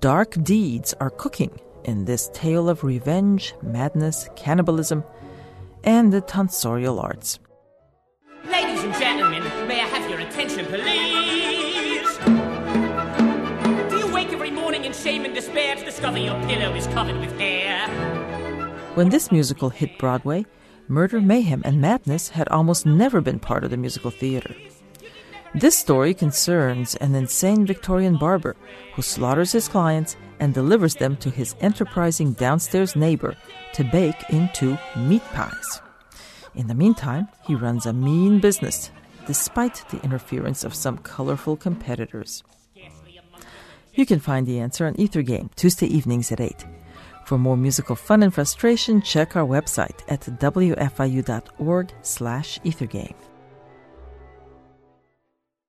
dark deeds are cooking in this tale of revenge, madness, cannibalism, and the tonsorial arts. Ladies and gentlemen, may I have your attention, please? Do you wake every morning in shame and despair to discover your pillow is covered with hair? When this musical hit Broadway, murder, mayhem, and madness had almost never been part of the musical theater. This story concerns an insane Victorian barber who slaughters his clients and delivers them to his enterprising downstairs neighbor to bake into meat pies. In the meantime, he runs a mean business, despite the interference of some colorful competitors. You can find the answer on Ether Game, Tuesday evenings at 8. For more musical fun and frustration, check our website at wfiu.org slash ethergame.